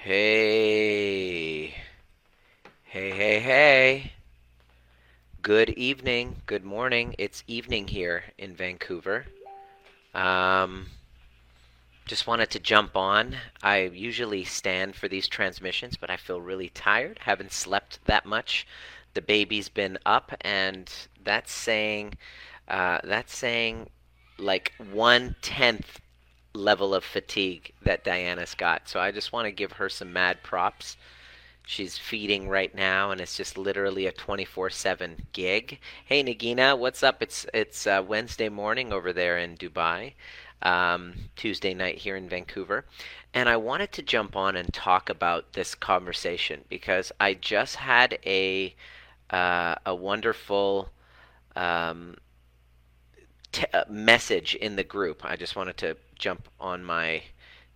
Hey, hey, hey, hey. Good evening, good morning. It's evening here in Vancouver. Um, just wanted to jump on. I usually stand for these transmissions, but I feel really tired. Haven't slept that much. The baby's been up, and that's saying, uh, that's saying like one tenth level of fatigue that Diana's got. So I just want to give her some mad props. She's feeding right now, and it's just literally a 24/7 gig. Hey Nagina, what's up? It's it's uh, Wednesday morning over there in Dubai, um, Tuesday night here in Vancouver, and I wanted to jump on and talk about this conversation because I just had a uh, a wonderful um, t- uh, message in the group. I just wanted to jump on my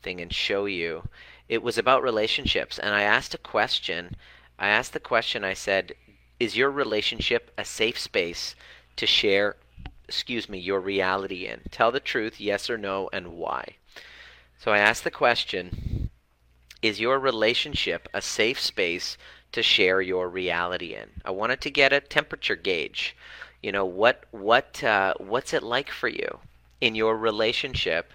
thing and show you. It was about relationships, and I asked a question. I asked the question. I said, "Is your relationship a safe space to share?" Excuse me, your reality in. Tell the truth, yes or no, and why. So I asked the question Is your relationship a safe space to share your reality in? I wanted to get a temperature gauge you know what what uh, what's it like for you in your relationship?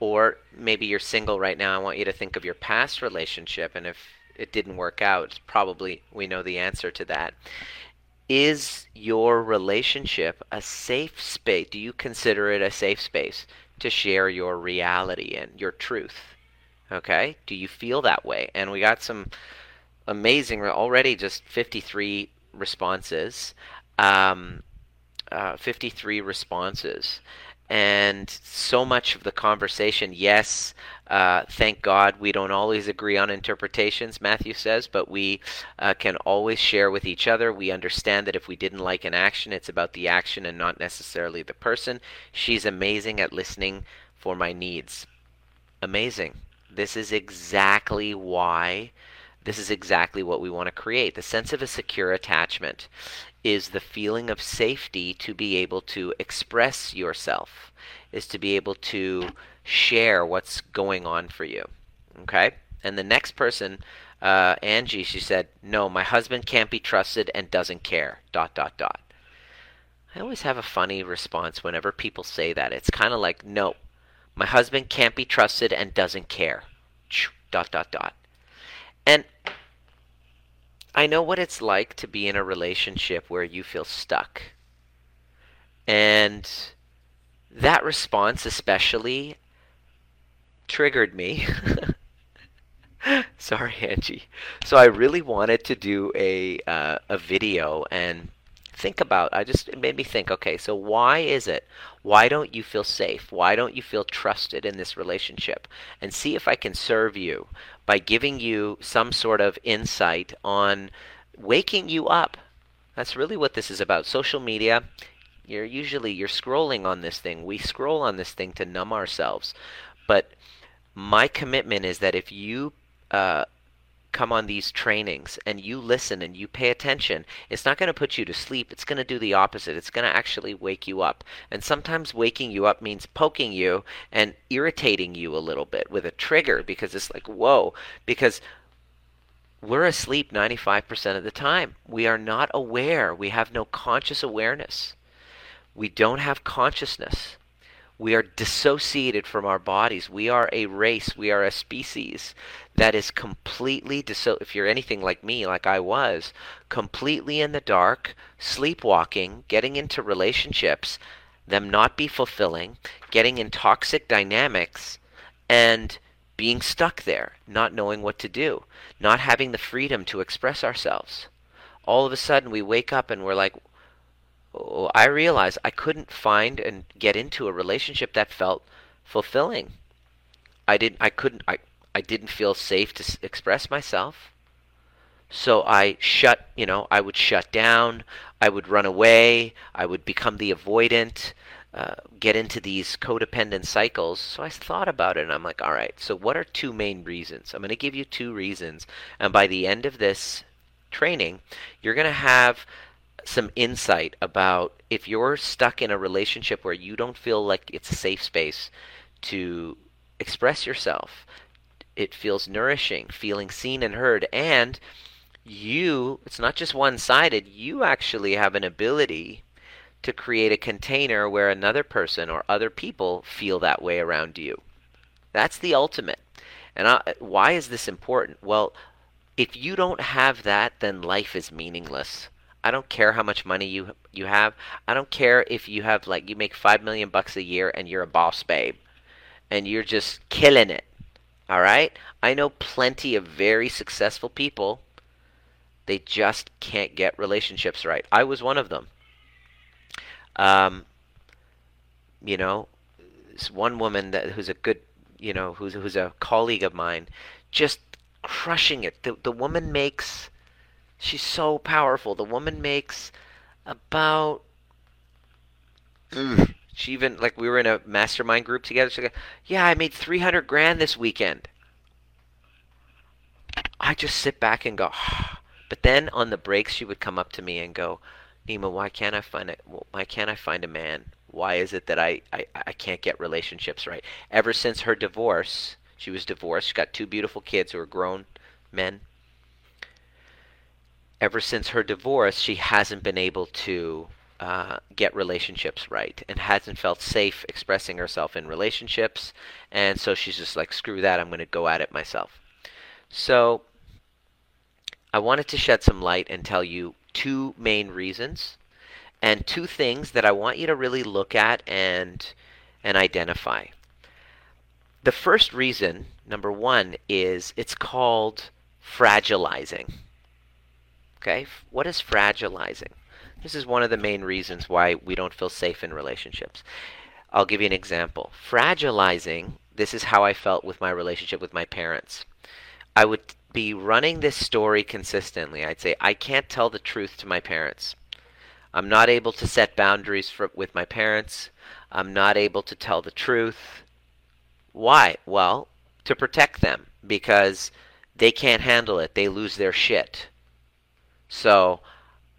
Or maybe you're single right now i want you to think of your past relationship and if it didn't work out probably we know the answer to that. Is your relationship a safe space do you consider it a safe space to share your reality and your truth? Okay? Do you feel that way? And we got some amazing already just 53 responses. Um, uh, 53 responses. And so much of the conversation, yes, uh, thank God we don't always agree on interpretations, Matthew says, but we uh, can always share with each other. We understand that if we didn't like an action, it's about the action and not necessarily the person. She's amazing at listening for my needs. Amazing. This is exactly why this is exactly what we want to create the sense of a secure attachment is the feeling of safety to be able to express yourself, is to be able to share what's going on for you. Okay? And the next person, uh, Angie, she said, No, my husband can't be trusted and doesn't care. Dot, dot, dot. I always have a funny response whenever people say that. It's kind of like, No, my husband can't be trusted and doesn't care. Dot, dot, dot. And I know what it's like to be in a relationship where you feel stuck. And that response, especially, triggered me. Sorry, Angie. So I really wanted to do a uh, a video and think about. I just it made me think. Okay, so why is it? Why don't you feel safe? Why don't you feel trusted in this relationship? And see if I can serve you by giving you some sort of insight on waking you up. That's really what this is about. Social media, you're usually you're scrolling on this thing. We scroll on this thing to numb ourselves. But my commitment is that if you uh, come on these trainings and you listen and you pay attention, it's not going to put you to sleep. It's going to do the opposite. It's going to actually wake you up. And sometimes waking you up means poking you and irritating you a little bit with a trigger because it's like, whoa, because we're asleep 95% of the time. We are not aware. We have no conscious awareness. We don't have consciousness. We are dissociated from our bodies. We are a race. We are a species that is completely disso- if you're anything like me, like I was, completely in the dark, sleepwalking, getting into relationships, them not be fulfilling, getting in toxic dynamics, and being stuck there, not knowing what to do, not having the freedom to express ourselves. All of a sudden, we wake up and we're like, I realized I couldn't find and get into a relationship that felt fulfilling. I didn't. I couldn't. I. I didn't feel safe to express myself. So I shut. You know, I would shut down. I would run away. I would become the avoidant. Uh, get into these codependent cycles. So I thought about it and I'm like, all right, so what are two main reasons? I'm going to give you two reasons. And by the end of this training, you're going to have some insight about if you're stuck in a relationship where you don't feel like it's a safe space to express yourself, it feels nourishing, feeling seen and heard, and you, it's not just one sided, you actually have an ability to create a container where another person or other people feel that way around you. That's the ultimate. And I, why is this important? Well, if you don't have that, then life is meaningless. I don't care how much money you you have. I don't care if you have like you make 5 million bucks a year and you're a boss babe and you're just killing it. All right? I know plenty of very successful people they just can't get relationships right. I was one of them. Um, you know, one woman that who's a good, you know, who's who's a colleague of mine, just crushing it. The the woman makes, she's so powerful. The woman makes about. Mm. she even like we were in a mastermind group together. She goes, "Yeah, I made three hundred grand this weekend." I just sit back and go. Oh, but then on the breaks, she would come up to me and go, Nima, why can't I find a why can't I find a man? Why is it that I, I, I can't get relationships right? Ever since her divorce, she was divorced. She got two beautiful kids who are grown men. Ever since her divorce, she hasn't been able to uh, get relationships right and hasn't felt safe expressing herself in relationships. And so she's just like, screw that, I'm going to go at it myself. So I wanted to shed some light and tell you two main reasons and two things that I want you to really look at and and identify. The first reason, number 1, is it's called fragilizing. Okay? What is fragilizing? This is one of the main reasons why we don't feel safe in relationships. I'll give you an example. Fragilizing, this is how I felt with my relationship with my parents. I would be running this story consistently. I'd say, I can't tell the truth to my parents. I'm not able to set boundaries for, with my parents. I'm not able to tell the truth. Why? Well, to protect them because they can't handle it. They lose their shit. So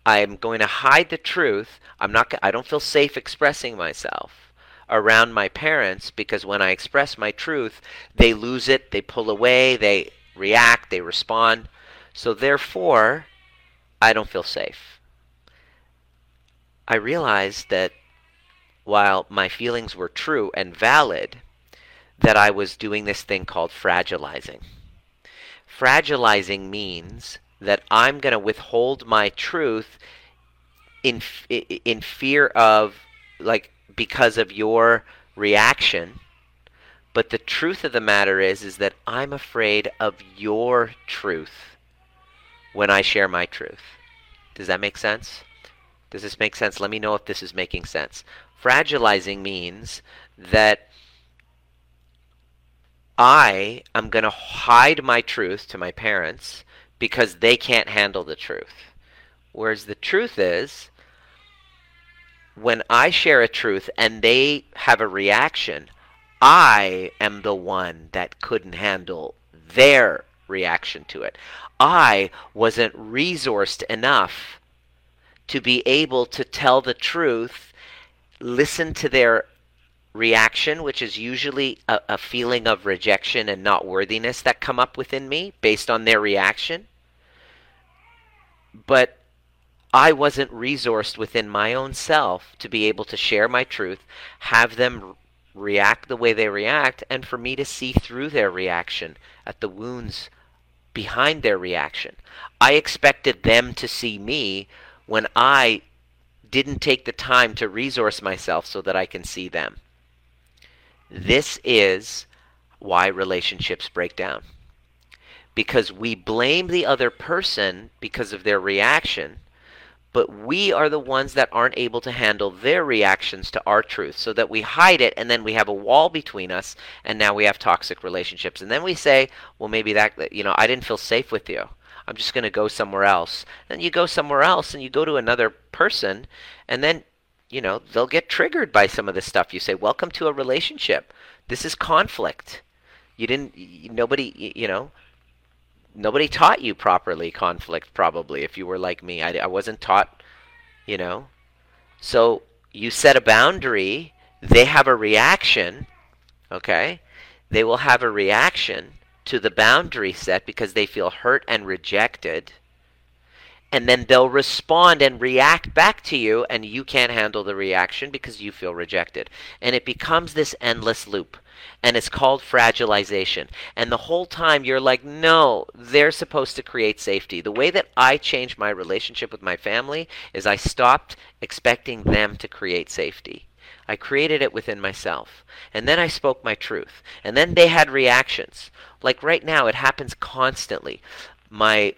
I'm going to hide the truth. I'm not I don't feel safe expressing myself around my parents because when I express my truth, they lose it, they pull away, they react, they respond. So therefore, I don't feel safe. I realized that while my feelings were true and valid, that I was doing this thing called fragilizing. Fragilizing means that I'm going to withhold my truth in in fear of like because of your reaction but the truth of the matter is is that I'm afraid of your truth when I share my truth. Does that make sense? Does this make sense? Let me know if this is making sense. Fragilizing means that I am going to hide my truth to my parents because they can't handle the truth. Whereas the truth is, when I share a truth and they have a reaction, I am the one that couldn't handle their reaction to it. I wasn't resourced enough to be able to tell the truth, listen to their reaction, which is usually a, a, feeling of rejection and not worthiness that come up within me based on their reaction. But I wasn't resourced within my own self to be able to share my truth, have them react the way they react and for me to see through their reaction at the wounds behind their reaction. I expected them to see me when I didn't take the time to resource myself so that I can see them. This is why relationships break down. Because we blame the other person because of their reaction but we are the ones that aren't able to handle their reactions to our truth. So that we hide it and then we have a wall between us and now we have toxic relationships. And then we say well maybe that you know i didn't feel safe with you. I'm just going to go somewhere else. Then you go somewhere else and you go to another person and then you know they'll get triggered by some of this stuff. You say welcome to a relationship. This is conflict. You didn't nobody you know nobody taught you properly conflict probably if you were like me. I, I wasn't taught you know. So you set a boundary they have a reaction okay? They will have a reaction to the boundary set because they feel hurt and rejected and then they'll respond and react back to you and you can't handle the reaction because you feel rejected. And it becomes this endless loop and it's called fragilization and the whole time you're like no they're supposed to create safety the way that i changed my relationship with my family is i stopped expecting them to create safety I created it within myself. And then I spoke my truth. And then they had reactions. Like right now, it happens constantly. My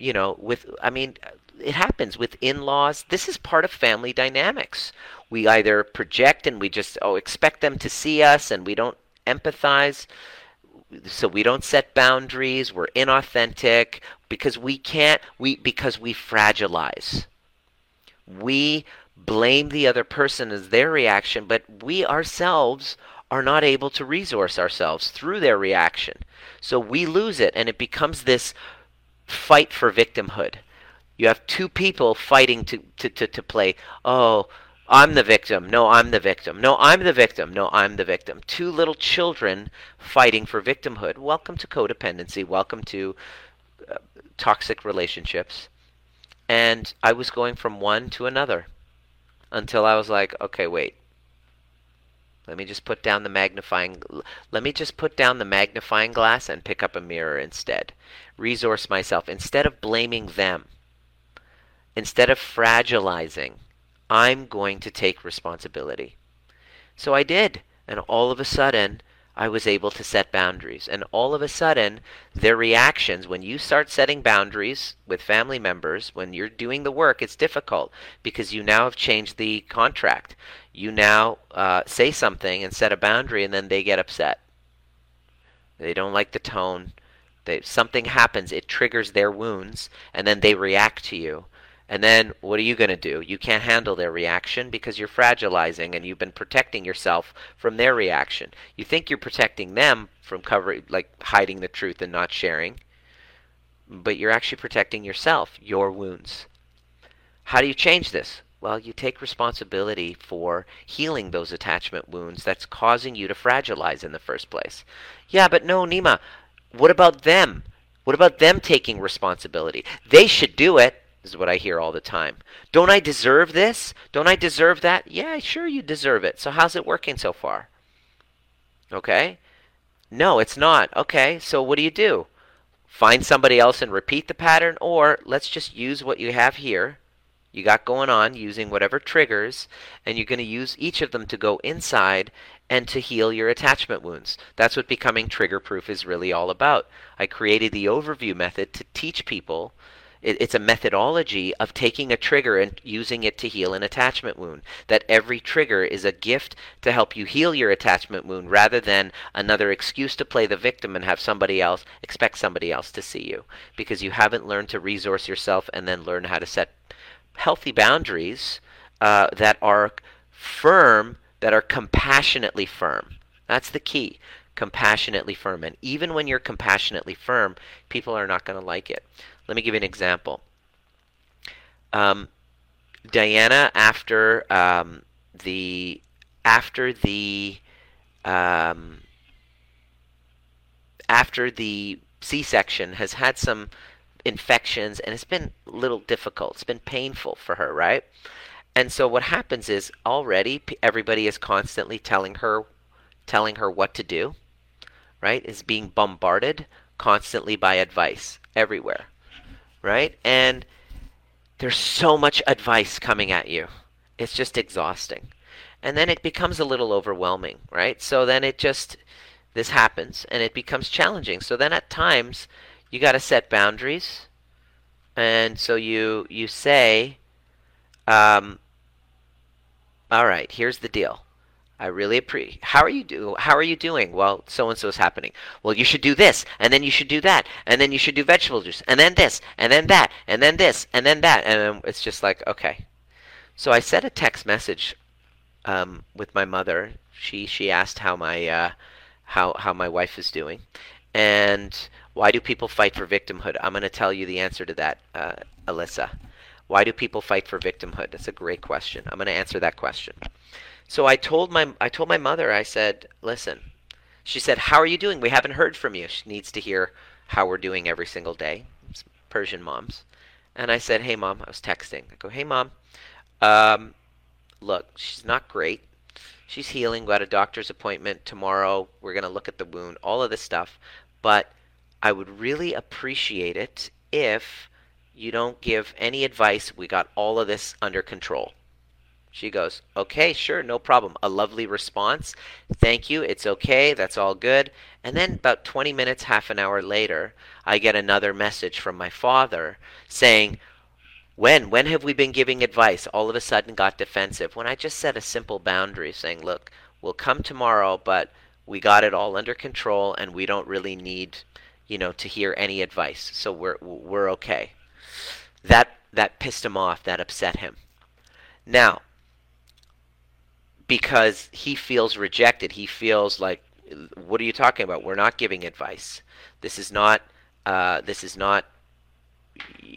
you know, with, I mean, it happens with in laws. This is part of family dynamics. We either project and we just, oh, expect them to see us and we don't empathize. So we don't set boundaries. We're inauthentic because we can't, we, because we fragilize. We blame the other person as their reaction, but we ourselves are not able to resource ourselves through their reaction. So we lose it and it becomes this fight for victimhood. You have two people fighting to, to, to, to play, oh, I'm the victim. No, I'm the victim. No, I'm the victim. No, I'm the victim. Two little children fighting for victimhood. Welcome to codependency. Welcome to uh, toxic relationships. And I was going from one to another until I was like, okay, wait. Let me just put down the magnifying let me just put down the magnifying glass and pick up a mirror instead. Resource myself instead of blaming them. Instead of fragilizing, I'm going to take responsibility. So I did, and all of a sudden I was able to set boundaries. And all of a sudden, their reactions, when you start setting boundaries with family members, when you're doing the work, it's difficult because you now have changed the contract. You now uh, say something and set a boundary, and then they get upset. They don't like the tone. They, something happens, it triggers their wounds, and then they react to you. And then what are you going to do? You can't handle their reaction because you're fragilizing and you've been protecting yourself from their reaction. You think you're protecting them from covering, like hiding the truth and not sharing, but you're actually protecting yourself, your wounds. How do you change this? Well, you take responsibility for healing those attachment wounds that's causing you to fragilize in the first place. Yeah, but no, Nima, what about them? What about them taking responsibility? They should do it. This is what I hear all the time. Don't I deserve this? Don't I deserve that? Yeah, sure you deserve it. So how's it working so far? Okay? No, it's not. Okay, so what do you do? Find somebody else and repeat the pattern, or let's just use what you have here. You got going on using whatever triggers, and you're going to use each of them to go inside and to heal your attachment wounds. That's what becoming trigger proof is really all about. I created the overview method to teach people it's a methodology of taking a trigger and using it to heal an attachment wound. That every trigger is a gift to help you heal your attachment wound rather than another excuse to play the victim and have somebody else expect somebody else to see you because you haven't learned to resource yourself and then learn how to set healthy boundaries uh, that are firm, that are compassionately firm. That's the key compassionately firm. And even when you're compassionately firm, people are not going to like it. Let me give you an example. Um, Diana, after um, the after the um, after the C-section, has had some infections, and it's been a little difficult. It's been painful for her, right? And so what happens is already everybody is constantly telling her telling her what to do, right? Is being bombarded constantly by advice everywhere right? And there's so much advice coming at you. It's just exhausting. And then it becomes a little overwhelming, right? So then it just, this happens and it becomes challenging. So then at times, you got to set boundaries. And so you, you say, um, all right, here's the deal. I really appreciate. How are you do? How are you doing? Well, so and so is happening. Well, you should do this, and then you should do that, and then you should do vegetable juice, and then this, and then that, and then this, and then that, and it's just like okay. So I sent a text message um, with my mother. She she asked how my uh, how how my wife is doing, and why do people fight for victimhood? I'm going to tell you the answer to that, uh, Alyssa. Why do people fight for victimhood? That's a great question. I'm going to answer that question. So I told my I told my mother I said, "Listen." She said, How are you doing? We haven't heard from you. She needs to hear how we're doing every single day. It's Persian moms. And I said, Hey, mom, I was texting. I go, Hey, mom, um, look, she's not great. She's healing. Got a doctor's appointment tomorrow. We're to look at the wound, all of this stuff. But I would really appreciate it if you don't give any advice. We got all of this under control. She goes, Okay, sure, no problem. A lovely response. Thank you. It's okay. That's all good. And then about 20 minutes, half an hour later, I get another message from my father saying, when? When have we been giving advice? All of a sudden got defensive. When I just set a simple boundary saying, look, we'll come tomorrow, but we got it all under control and we don't really need, you know, to hear any advice. So we're we're okay. That that pissed him off, that upset him. Now, because he feels rejected, he feels like what are you talking about? We're not giving advice. This is not uh, this is not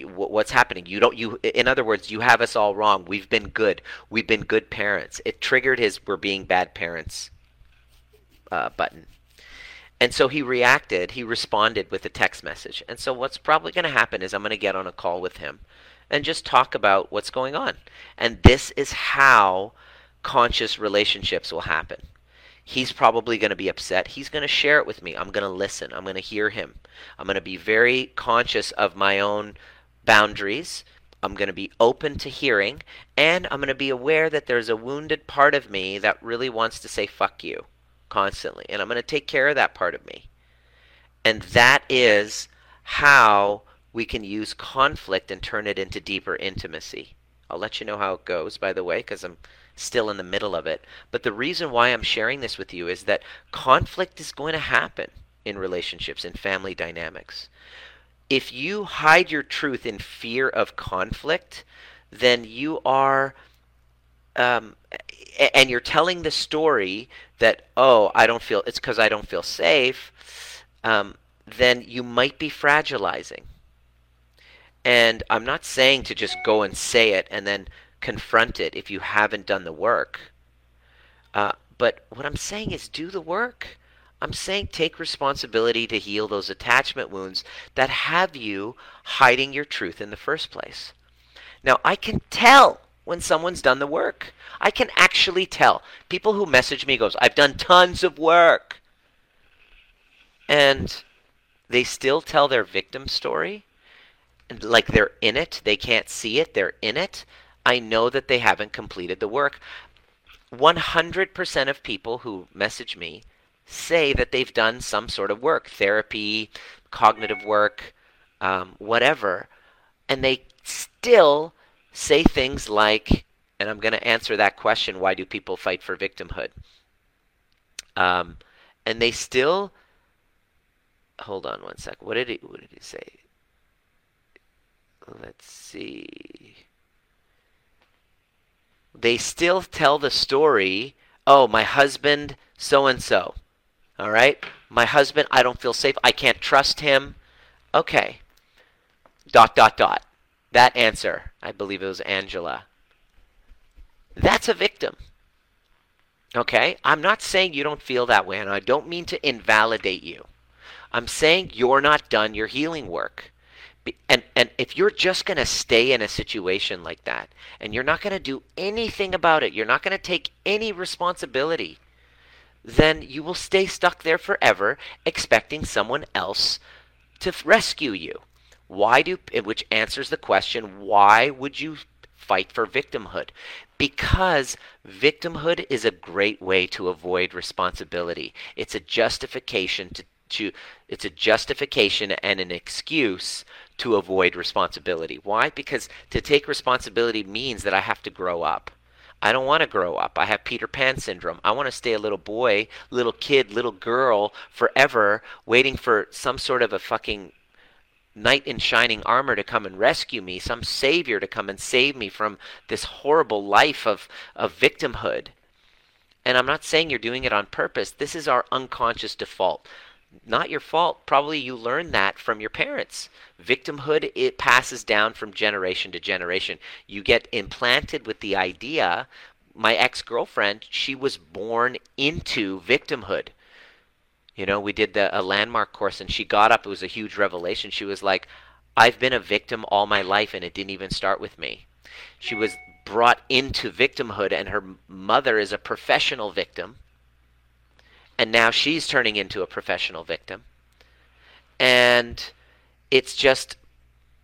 what's happening. You don't you in other words you have us all wrong. We've been good. We've been good parents. It triggered his we're being bad parents uh, button. And so he reacted he responded with a text message. And so what's probably going to happen is i'm going to get on a call with him and just talk about what's going on. And this is how conscious relationships will happen he's probably going to be upset. He's going to share it with me. I'm going to listen. I'm going to hear him. I'm going to be very conscious of my own boundaries. I'm going to be open to hearing, and I'm going to be aware that there's a wounded part of me that really wants to say fuck you constantly. And I'm going to take care of that part of me. And that is how we can use conflict and turn it into deeper intimacy. I'll let you know how it goes, by the way, because I'm still in the middle of it. But the reason why I'm sharing this with you is that conflict is going to happen in relationships, in family dynamics. If you hide your truth in fear of conflict, then you are, um, and you're telling the story that, oh, I don't feel, it's because I don't feel safe, um, then you might be fragilizing. And I'm not saying to just go and say it and then confront it if you haven't done the work. Uh, but what I'm saying is do the work. I'm saying take responsibility to heal those attachment wounds that have you hiding your truth in the first place. Now, I can tell when someone's done the work. I can actually tell. People who message me goes, "I've done tons of work." And they still tell their victim story like they're in it, they can't see it, they're in it. I know that they haven't completed the work. 100% of people who message me say that they've done some sort of work therapy, cognitive work, um, whatever. And they still say things like, and I'm going to answer that question why do people fight for victimhood? Um, and they still, hold on one sec. What did he, what did he say? Let's see they still tell the story oh, my husband, so and so. All right? My husband, I don't feel safe. I can't trust him. Okay. Dot, dot, dot. That answer, I believe it was Angela. That's a victim. Okay? I'm not saying you don't feel that way, and I don't mean to invalidate you. I'm saying you're not done your healing work and and if you're just going to stay in a situation like that and you're not going to do anything about it you're not going to take any responsibility then you will stay stuck there forever expecting someone else to rescue you. Why do which answers the question why would you fight for victimhood? Because victimhood is a great way to avoid responsibility. It's a justification to to it's a justification and an excuse to avoid responsibility. Why? Because to take responsibility means that I have to grow up. I don't want to grow up. I have Peter Pan syndrome. I want to stay a little boy, little kid, little girl forever, waiting for some sort of a fucking knight in shining armor to come and rescue me, some savior to come and save me from this horrible life of, of victimhood. And I'm not saying you're doing it on purpose. This is our unconscious default not your fault. Probably you learned that from your parents. Victimhood, it passes down from generation to generation. You get implanted with the idea. My ex girlfriend, she was born into victimhood. You know, we did the a landmark course and she got up, it was a huge revelation. She was like, I've been a victim all my life and it didn't even start with me. She was brought into victimhood and her mother is a professional victim. And now she's turning into a professional victim. And it's just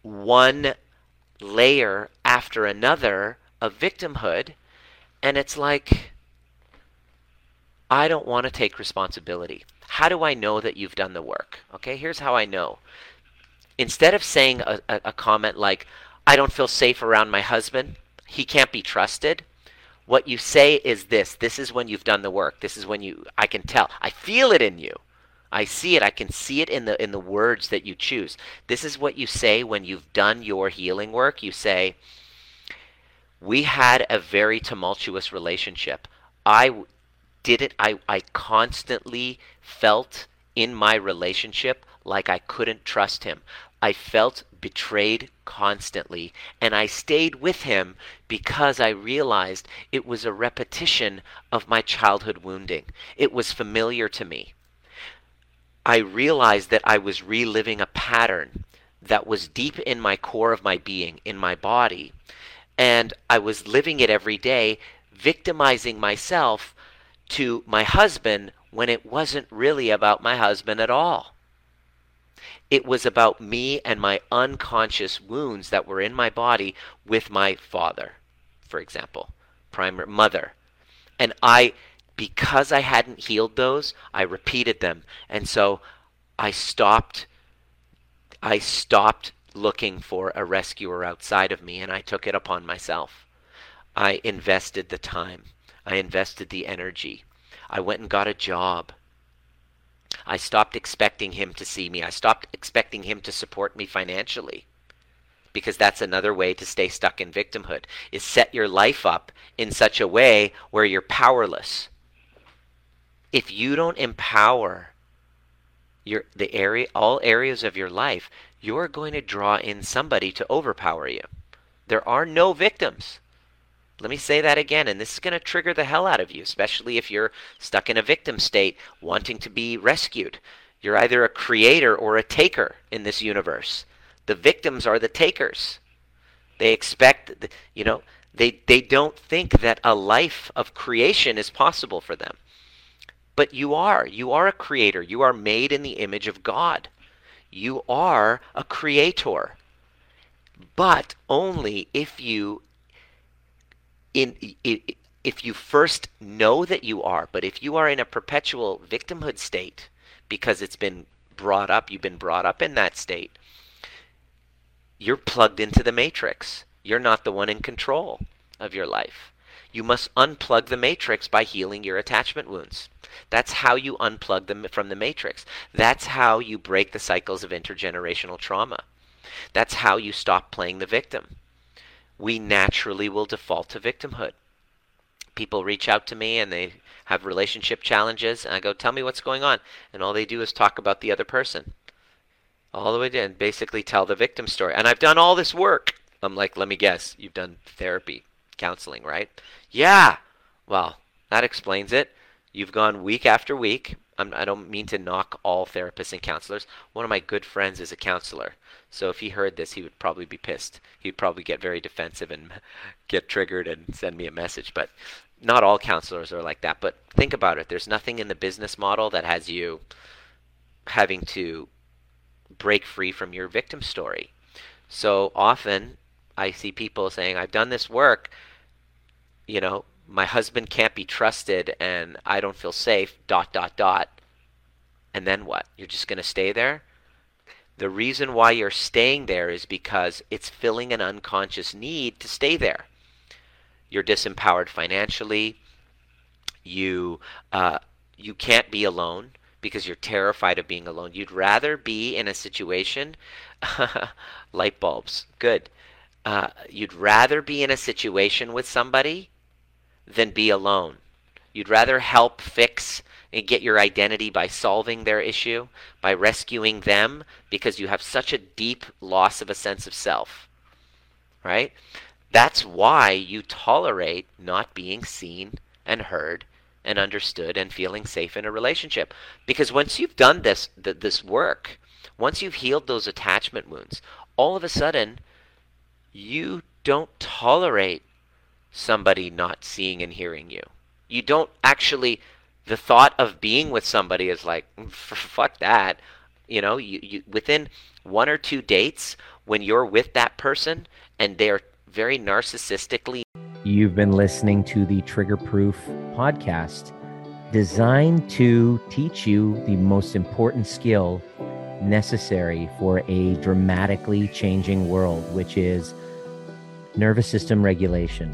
one layer after another of victimhood. And it's like, I don't want to take responsibility. How do I know that you've done the work? Okay, here's how I know. Instead of saying a, a, a comment like, I don't feel safe around my husband, he can't be trusted, what you say is this. This is when you've done the work. This is when you i can tell. I feel it in you. I see it. I can see it in the in the words that you choose. This is what you say when you've done your healing work. You say we had a very tumultuous relationship. I did it. I, I constantly felt in my relationship like I couldn't trust him. I felt betrayed constantly, and I stayed with him because I realized it was a repetition of my childhood wounding. It was familiar to me. I realized that I was reliving a pattern that was deep in my core of my being, in my body, and I was living it every day, victimizing myself to my husband when it wasn't really about my husband at all. It was about me and my unconscious wounds that were in my body with my father, for example, primary mother. And I, because I hadn't healed those, I repeated them. And so I stopped, I stopped looking for a rescuer outside of me and I took it upon myself. I invested the time. I invested the energy. I went and got a job. I stopped expecting him to see me. I stopped expecting him to support me financially. Because that's another way to stay stuck in victimhood is set your life up in such a way where you're powerless. If you don't empower your the area all areas of your life, you're going to draw in somebody to overpower you. There are no victims. Let me say that again, and this is going to trigger the hell out of you, especially if you're stuck in a victim state wanting to be rescued. You're either a creator or a taker in this universe. The victims are the takers. They expect, you know, they, they don't think that a life of creation is possible for them. But you are. You are a creator. You are made in the image of God. You are a creator. But only if you in, in if you first know that you are, but if you are in a perpetual victimhood state because it's been brought up, you've been brought up in that state, you're plugged into the matrix. You're not the one in control of your life. You must unplug the matrix by healing your attachment wounds. That's how you unplug them from the matrix. That's how you break the cycles of intergenerational trauma. That's how you stop playing the victim we naturally will default to victimhood. People reach out to me and they have relationship challenges, and I go, Tell me what's going on. And all they do is talk about the other person. All the way down, basically tell the victim story. And I've done all this work. I'm like, Let me guess, you've done therapy, counseling, right? Yeah. Well, that explains it. You've gone week after week. I'm, I do not mean to knock all therapists and counselors. One of my good friends is a counselor. So if he heard this, he would probably be pissed. He'd probably get very defensive and get triggered and send me a message. But not all counselors are like that. But think about it. There's nothing in the business model that has you having to break free from your victim story. So often I see people saying, I've done this work, you know, my husband can't be trusted and I don't feel safe, dot, dot, dot. And then what? You're just going to stay there? The reason why you're staying there is because it's filling an unconscious need to stay there. You're disempowered financially. You, uh, you can't be alone because you're terrified of being alone. You'd rather be in a situation, light bulbs, good. Uh, you'd rather be in a situation with somebody than be alone. You'd rather help fix and get your identity by solving their issue, by rescuing them, because you have such a deep loss of a sense of self. Right? That's why you tolerate not being seen and heard and understood and feeling safe in a relationship. Because once you've done this th- this work, once you've healed those attachment wounds, all of a sudden you don't tolerate somebody not seeing and hearing you. You don't actually the thought of being with somebody is like mm, fuck that. You know, you, you within one or two dates when you're with that person and they're very narcissistically You've been listening to the Trigger Proof podcast, designed to teach you the most important skill necessary for a dramatically changing world, which is nervous system regulation.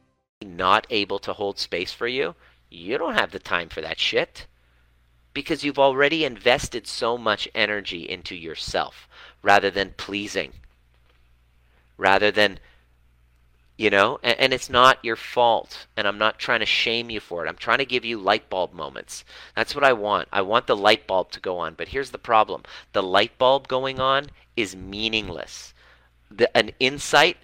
Not able to hold space for you, you don't have the time for that shit. Because you've already invested so much energy into yourself rather than pleasing. Rather than you know and, and, it's not your fault and i'm not trying to shame you for it. I'm trying to give you light bulb moments. That's what i want. I want the light bulb to go on. But here's the problem. The light bulb going on is meaningless. The, an insight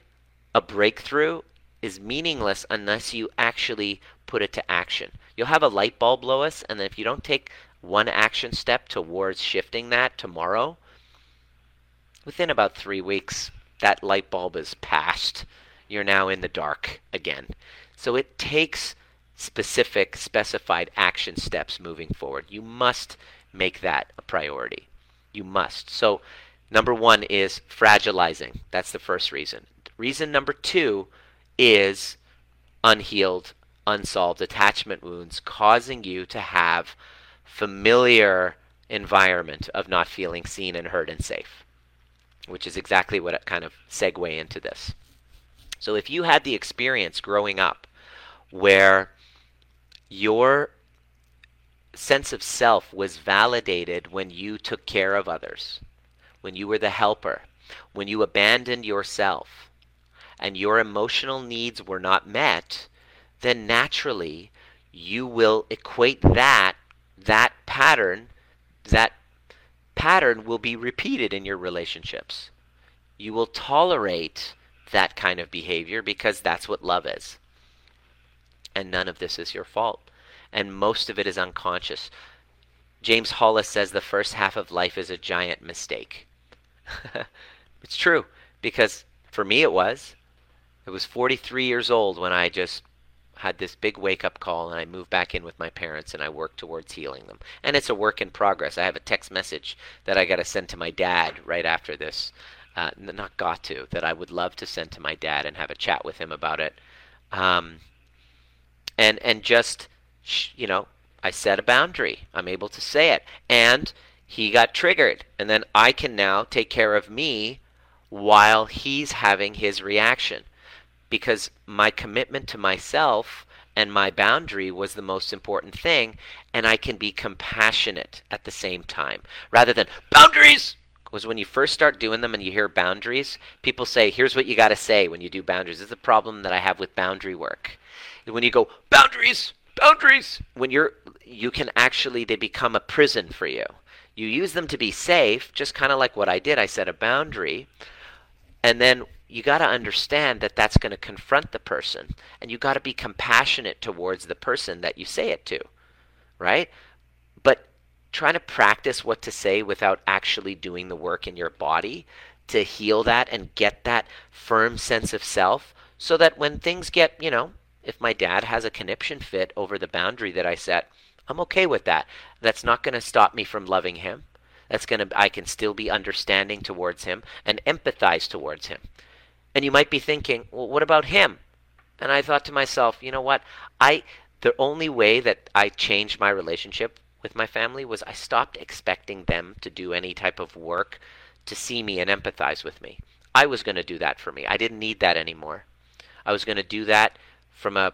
a breakthrough is meaningless unless you actually put it to action you'll have a light bulb lois and then if you don't take one action step towards shifting that tomorrow within about three weeks that light bulb is past. You're now in the dark again. So it takes specific, specified action steps moving forward. You must make that a priority. You must. So, number one is fragilizing. That's the first reason. Reason number two is unhealed, unsolved attachment wounds causing you to have familiar environment of not feeling seen and heard and safe which is exactly what kind of segue into this. So if you had the experience growing up where your sense of self was validated when you took care of others, when you were the helper, when you abandoned yourself, and your emotional needs were not met, then naturally you will equate that that pattern, that pattern will be repeated in your relationships. You will tolerate that kind of behavior because that's what love is. And none of this is your fault. And most of it is unconscious. James Hollis says the first half of life is a giant mistake. it's true because for me it was. I was 43 years old when I just had this big wake up call and I moved back in with my parents and I worked towards healing them. And it's a work in progress. I have a text message that I got to send to my dad right after this. Uh, not got to, that I would love to send to my dad and have a chat with him about it. Um, and and just you know, I set a boundary. I'm able to say it. And he got triggered. And then I can now take care of me while he's having his reaction because my commitment to myself and my boundary was the most important thing and I can be compassionate at the same time. Rather than boundaries! Because when you first start doing them and you hear boundaries people say here's what you got to say when you do boundaries. This is a problem that I have with boundary work. When you go boundaries! Boundaries! When you're you can actually they become a prison for you. You use them to be safe just kind of like what I did. I set a boundary and then you got to understand that that's going to confront the person and you got to be compassionate towards the person that you say it to right but trying to practice what to say without actually doing the work in your body to heal that and get that firm sense of self so that when things get you know if my dad has a conniption fit over the boundary that I set, I'm okay with that. That's not going to stop me from loving him. That's going to I can still be understanding towards him and empathize towards him. And you might be thinking, "Well, what about him?" And I thought to myself, "You know what? I the only way that I changed my relationship with my family was I stopped expecting them to do any type of work to see me and empathize with me. I was going to do that for me. I didn't need that anymore. I was going to do that from a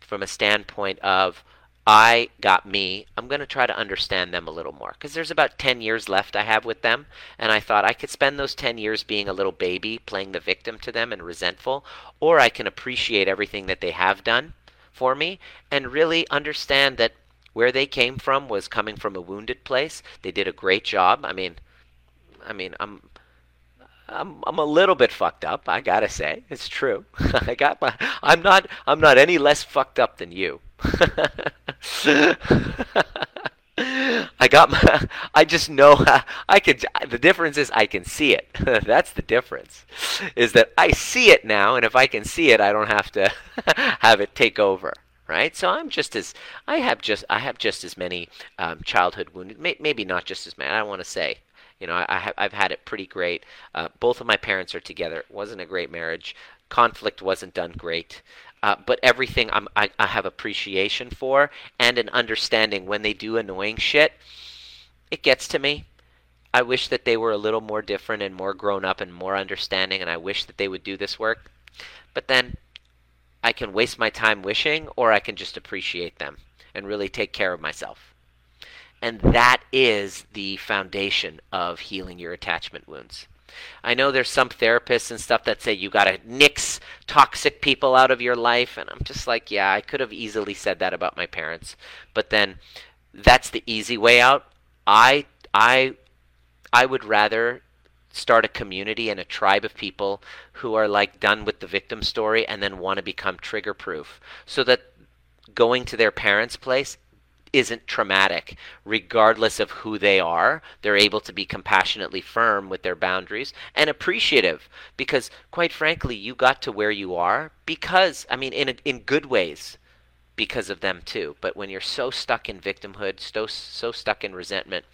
from a standpoint of I got me. I'm going to try to understand them a little more because there's about 10 years left I have with them. And I thought I could spend those 10 years being a little baby, playing the victim to them and resentful, or I can appreciate everything that they have done for me and really understand that where they came from was coming from a wounded place. They did a great job. I mean, I mean, I'm I'm I'm a little bit fucked up. I gotta say, it's true. I got my. I'm not. I'm not any less fucked up than you. I got my. I just know. I can. The difference is I can see it. That's the difference. Is that I see it now, and if I can see it, I don't have to have it take over. Right. So I'm just as. I have just. I have just as many um, childhood wounds. May, maybe not just as many. I want to say you know, I, I have, I've had it pretty great. Uh, both of my parents are together. It wasn't a great marriage. Conflict wasn't done great. Uh, but everything I'm, I, I have appreciation for and an understanding when they do annoying shit, it gets to me. I wish that they were a little more different and more grown up and more understanding, and I wish that they would do this work. But then I can waste my time wishing, or I can just appreciate them and really take care of myself. And that is the foundation of healing your attachment wounds. I know there's some therapists and stuff that say you got to nix toxic people out of your life. And I'm just like, yeah, I could have easily said that about my parents. But then that's the easy way out. I, I, I would rather start a community and a tribe of people who are like done with the victim story and then want to become trigger proof so that going to their parents' place isn't traumatic, regardless of who they are. They're able to be compassionately firm with their boundaries and appreciative because, quite frankly, you got to where you are because, I mean, in, a, in good ways, because of them too. But when you're so stuck in victimhood, so, so stuck in resentment,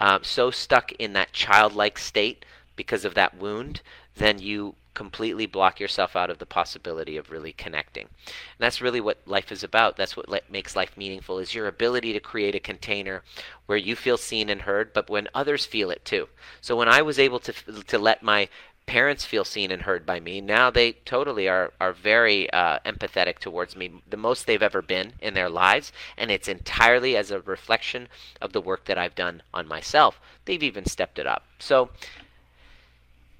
uh, so stuck in that childlike state because of that wound, then you completely block yourself out of the possibility of really connecting. And that's really what life is about. That's what le- makes life meaningful is your ability to create a container where you feel seen and heard, but when others feel it too. So when I was able to to let my parents feel seen and heard by me. Now they totally are are very uh, empathetic towards me, the most they've ever been in their lives, and it's entirely as a reflection of the work that I've done on myself. They've even stepped it up. So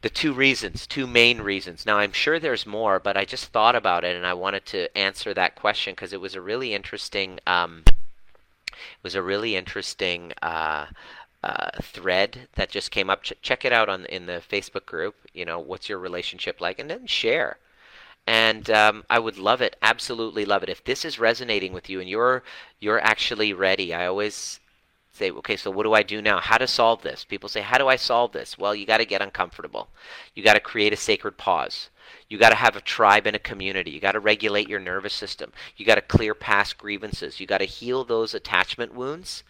the two reasons, two main reasons. Now, I'm sure there's more, but I just thought about it and I wanted to answer that question because it was a really interesting, um, it was a really interesting uh, uh, thread that just came up. Ch- check it out on in the Facebook group. You know, what's your relationship like, and then share. And um, I would love it, absolutely love it. If this is resonating with you and you're you're actually ready, I always say, okay, so what do I do now? How to solve this? People say, how do I solve this? Well, you got to get uncomfortable. You got to create a sacred pause. You got to have a tribe and a community. You got to regulate your nervous system. You got to clear past grievances. You got to heal those attachment wounds.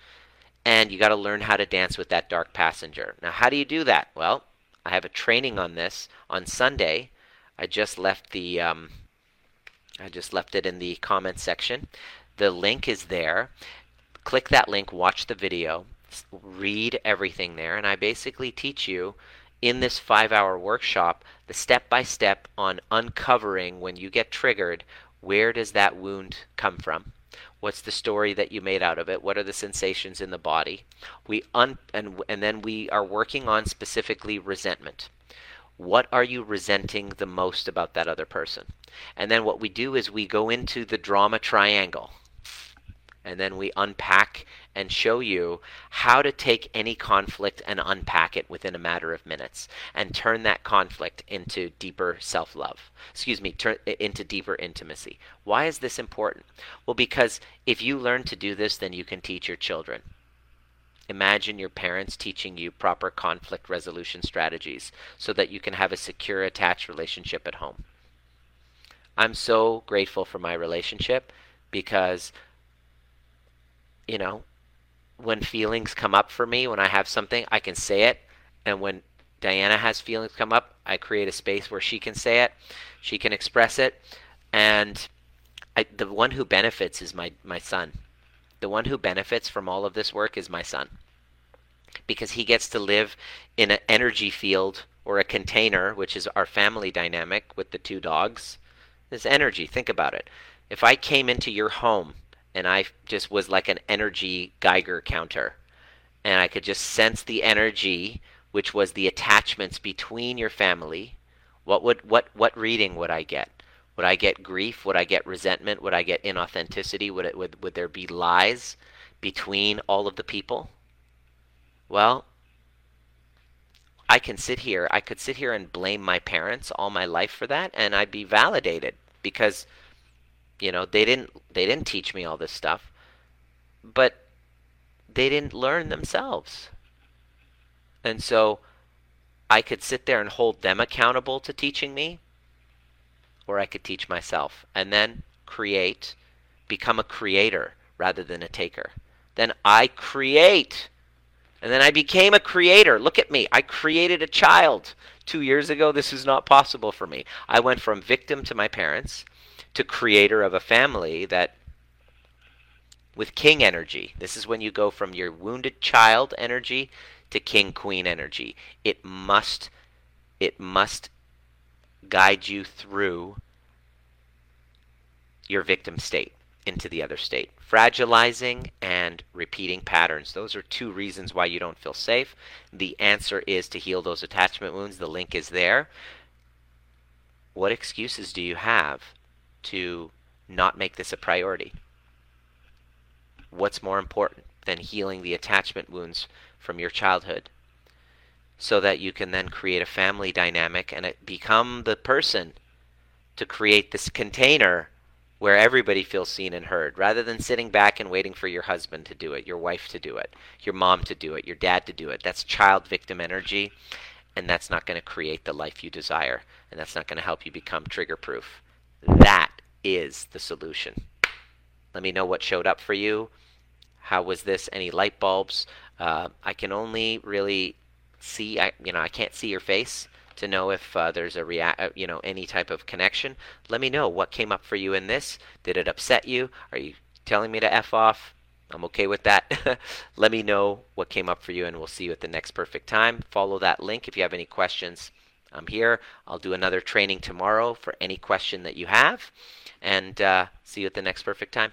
And you got to learn how to dance with that dark passenger. Now, how do you do that? Well, I have a training on this on Sunday. I just left the um, I just left it in the comment section. The link is there click that link, watch the video, read everything there, and I basically teach you in this five hour workshop the step by step on uncovering when you get triggered where does that wound come from? What's the story that you made out of it? What are the sensations in the body? We un and and then we are working on specifically resentment. What are you resenting the most about that other person? And then what we do is we go into the drama triangle and then we unpack and show you how to take any conflict and unpack it within a matter of minutes and turn that conflict into deeper self love. Excuse me, turn into deeper intimacy. Why is this important? Well, because if you learn to do this, then you can teach your children. Imagine your parents teaching you proper conflict resolution strategies so that you can have a secure, attached relationship at home. I'm so grateful for my relationship because, you know, when feelings come up for me, when I have something, I can say it. And when Diana has feelings come up, I create a space where she can say it, she can express it. And I, the one who benefits is my, my son. The one who benefits from all of this work is my son. Because he gets to live in an energy field or a container, which is our family dynamic with the two dogs. This energy, think about it. If I came into your home and I just was like an energy Geiger counter, and I could just sense the energy, which was the attachments between your family, what would what what reading would I get? Would I get grief? Would I get resentment? Would I get inauthenticity? Would it would, would there be lies between all of the people? Well, I can sit here, I could sit here and blame my parents all my life for that and I'd be validated because you know, they didn't they didn't teach me all this stuff. But they didn't learn themselves. And so I could sit there and hold them accountable to teaching me or I could teach myself and then create, become a creator rather than a taker. Then I create. And then I became a creator. Look at me. I created a child. Two years ago, this was not possible for me. I went from victim to my parents to creator of a family that with king energy. This is when you go from your wounded child energy to king queen energy. It must it must guide you through your victim state into the other state. Fragilizing and repeating patterns. Those are two reasons why you don't feel safe. The answer is to heal those attachment wounds. The link is there. What excuses do you have to not make this a priority? What's more important than healing the attachment wounds from your childhood? so that you can then create a family dynamic and become the person to create this container where everybody feels seen and heard rather than sitting back and waiting for your husband to do it, your wife to do it, your mom to do it, your dad to do it. That's child victim energy, and that's not going to create the life you desire, and that's not going to help you become trigger proof. That is the solution. Let me know what showed up for you. How was this? Any light bulbs? Uh, I can only really see, I, you know, I can't see your face to know if uh, there's a rea- uh, you know, any type of connection. Let me know what came up for you in this. Did it upset you? Are you telling me to f off? I'm okay with that. Let me know what came up for you, and we'll see you at the next perfect time. Follow that link if you have any questions. I'm here. I'll do another training tomorrow for any question that you have, and uh, see you at the next perfect time.